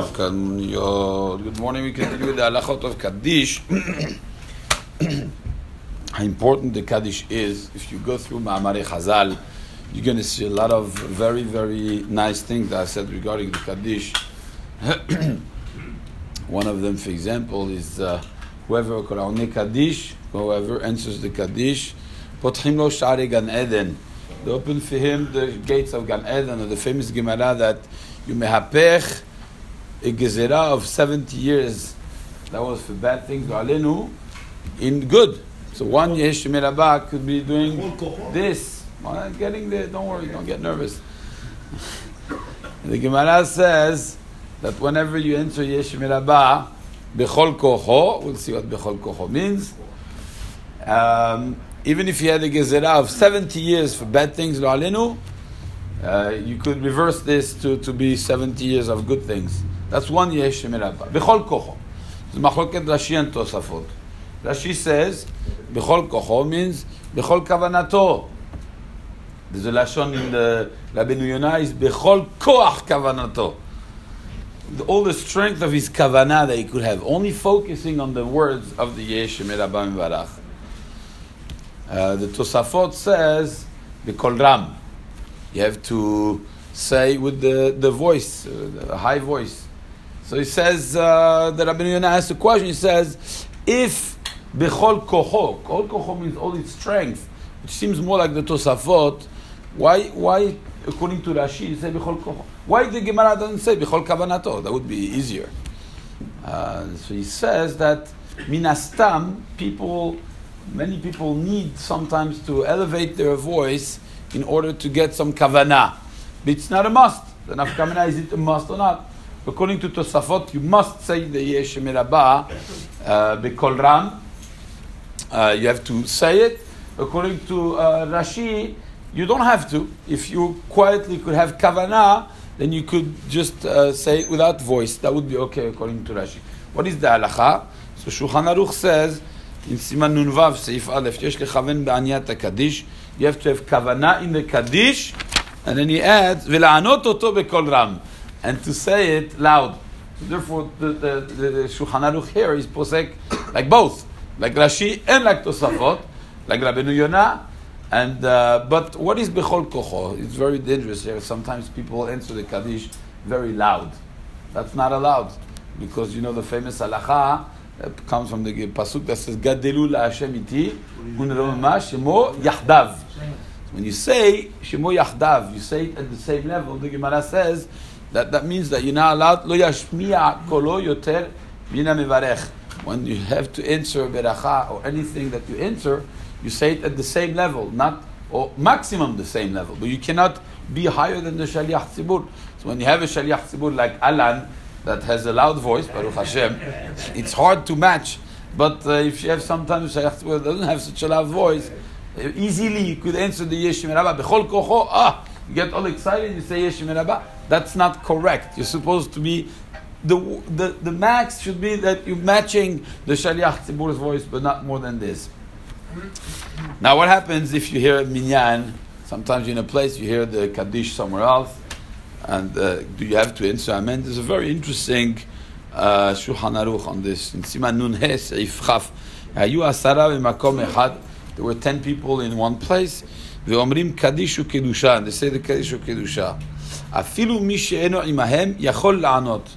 of. Good morning. We continue with the halachot of Kaddish. How important the Kaddish is. If you go through Ma'amare Chazal, you're going to see a lot of very, very nice things that I said regarding the Kaddish. One of them, for example, is uh, whoever Qur'an Kaddish, whoever answers the Kaddish, Potchim lo shari Gan Eden. They open for him the gates of Gan Eden, or the famous Gemara that you may hapech a gezerah of 70 years. That was for bad things, alenu, in good. So one Mirabah could be doing this. Well, getting there, don't worry, don't get nervous. the Gemara says that whenever you enter Yesh Mirabah, Bechol Kocho, we'll see what Bechol Kocho means. Um, even if you had a gezerah of 70 years for bad things, Alenu, uh, you could reverse this to, to be 70 years of good things. That's one Yesh Mirabah. Bechol Kocho. It's Machloket Rashi and Tosafot. Rashi says, Bechol Kocho means Bechol Kavanato. There's a lashon in the Rabbeinu Yonah is Bechol Koach Kavanato. All the strength of his kavanah that he could have, only focusing on the words of the Yesh Merabah Barach. Uh, the Tosafot says Bekol Ram. You have to say with the, the voice, uh, high voice. So he says, uh, the Rabbeinu Yonah asks a question, he says, if Bechol Kocho, Kol Kocho means all its strength, which seems more like the Tosafot, why, why according to Rashi, you say Bechol Kocho? Why the Gemara doesn't say Bechol Kavanato? That would be easier. Uh, so he says that Minastam, people, many people need sometimes to elevate their voice in order to get some kavanah. But it's not a must. The nafkamina is it a must or not? According to Tosafot, you must say the Yesh Mirabah uh, Bekol Ram. Uh, you have to say it. According to uh, Rashi, you don't have to. If you quietly could have kavanah, then you could just uh, say it without voice. That would be okay according to Rashi. What is the halacha? So Shulchan Aruch says in Siman Nunvav Seif Aleph, Yesh lechaven be'aniyat kaddish. You have to have kavanah in the kaddish, and then he adds v'la'anot oto bekol ram, and to say it loud. So therefore, the, the, the, the Shulchan Aruch here is posek like both, like Rashi and like Tosafot, like Rabbeinu Yonah. And uh, but what is bechol kocho? It's very dangerous here. Sometimes people answer the kaddish very loud. That's not allowed because you know the famous halacha that comes from the pasuk that says gadelu la'Hashem iti uneromema shemo yachdav. When you say shemo yachdav, you say it at the same level. The Gemara says that that means that you're not allowed lo yashmiya kolo yoter mina mevarech. When you have to answer beracha or anything that you answer you say it at the same level, not or maximum the same level, but you cannot be higher than the shaliach tzibur. So when you have a shaliach tzibur like Alan that has a loud voice, Baruch Hashem, it's hard to match. But uh, if you have sometimes shaliach tzibur that doesn't have such a loud voice, easily you could answer the yeshim rabba. Bechol kocho, ah, you get all excited, you say yeshim rabba. That's not correct. You're supposed to be the, the, the max should be that you're matching the shaliach tzibur's voice, but not more than this. Now, what happens if you hear a minyan? Sometimes you're in a place, you hear the kaddish somewhere else, and uh, do you have to answer amen? There's a very interesting uh, Shulchan Aruch on this. In Siman Nun He Seif Chaf, Hayu Asara v'makom echad. There were ten people in one place. ואומרים קדיש וקדושה, and they say the קדיש וקדושה. אפילו מי שאינו עמהם יכול לענות.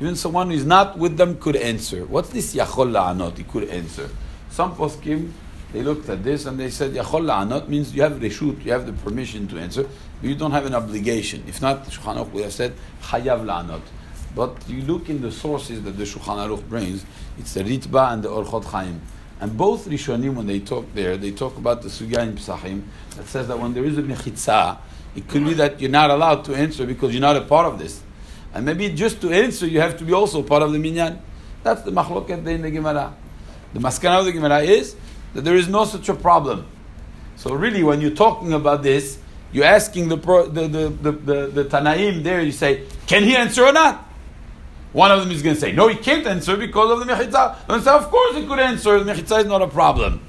Even someone who is not with them could answer. What's this יכול לענות? He could answer. Some poskim they looked at this and they said, Yachol la'anot means you have reshut, you have the permission to answer, but you don't have an obligation. If not, Shulchan Aruch would have said, Chayav la'anot. But you look in the sources that the Shulchan Aruch brings, it's the Ritba and the Orchot Chaim. And both Rishonim, when they talk there, they talk about the Sugya in that says that when there is a Mechitza, it could be that you're not allowed to answer because you're not a part of this. And maybe just to answer, you have to be also part of the minyan. That's the machloket in the Gemara. The maskana of the Gemara is that there is no such a problem. So really, when you're talking about this, you're asking the, pro, the, the, the, the, the Tanaim there, you say, can he answer or not? One of them is going to say, no, he can't answer because of the Mechitza. And say, of course he could answer, the Mechitza is not a problem.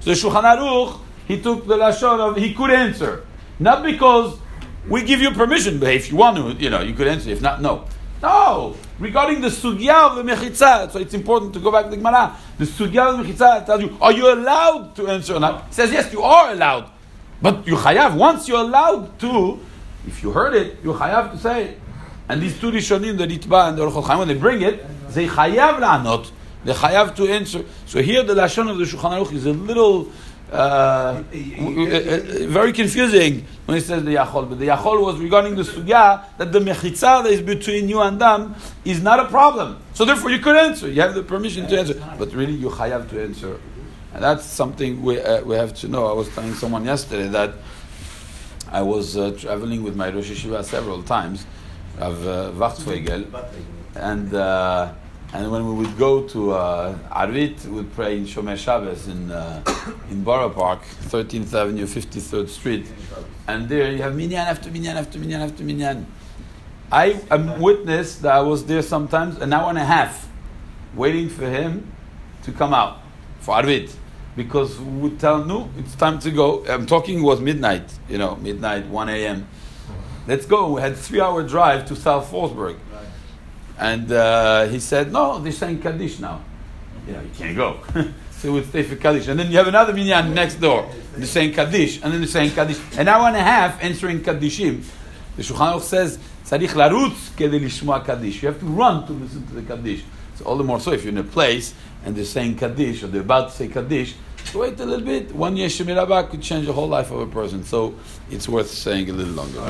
So Shulchan Aruch, he took the Lashon of, he could answer. Not because we give you permission, but if you want to, you know, you could answer. If not, no. No, regarding the sugya of the mechitza. So it's important to go back to the Gemara. The sugya of the mechitza tells you, are you allowed to answer or not? It says yes, you are allowed, but you chayav. Once you're allowed to, if you heard it, you chayav to say. And these two Rishonim, the Ritba and the Orchot Chaim, when they bring it, they chayav la'anot. They chayav to answer. So here the lashon of the Shulchan Aruch is a little uh, very confusing when he says the Yachol. But the Yachol was regarding the Sugya that the Mechitza that is between you and them is not a problem. So therefore you could answer. You have the permission to answer. But really you have to answer. And that's something we, uh, we have to know. I was telling someone yesterday that I was uh, traveling with my Rosh Yeshiva several times, of uh, and uh, and when we would go to uh, Arvit, we would pray in Shomer Shabbos in, uh, in Borough Park, 13th Avenue, 53rd Street. And there you have minyan after minyan after minyan after minyan. I am witness that I was there sometimes an hour and a half waiting for him to come out for Arvit. Because we would tell, no, it's time to go. I'm talking, it was midnight, you know, midnight, 1 a.m. Let's go. We had three hour drive to South Fallsburg. And uh, he said, no, they're saying Kaddish now. You know, you can't go. so we stay for Kaddish. And then you have another minyan next door. They're saying Kaddish. And then they're saying Kaddish. An hour and a half answering Kaddishim. The Shulchan Aruch says, Tzarich larutz kede lishma Kaddish. You have to run to listen to the Kaddish. So all the more so if you're in a place and they're saying Kaddish or they're about to say Kaddish, wait a little bit. One Yeshua could change the whole life of a person. So it's worth saying a little longer.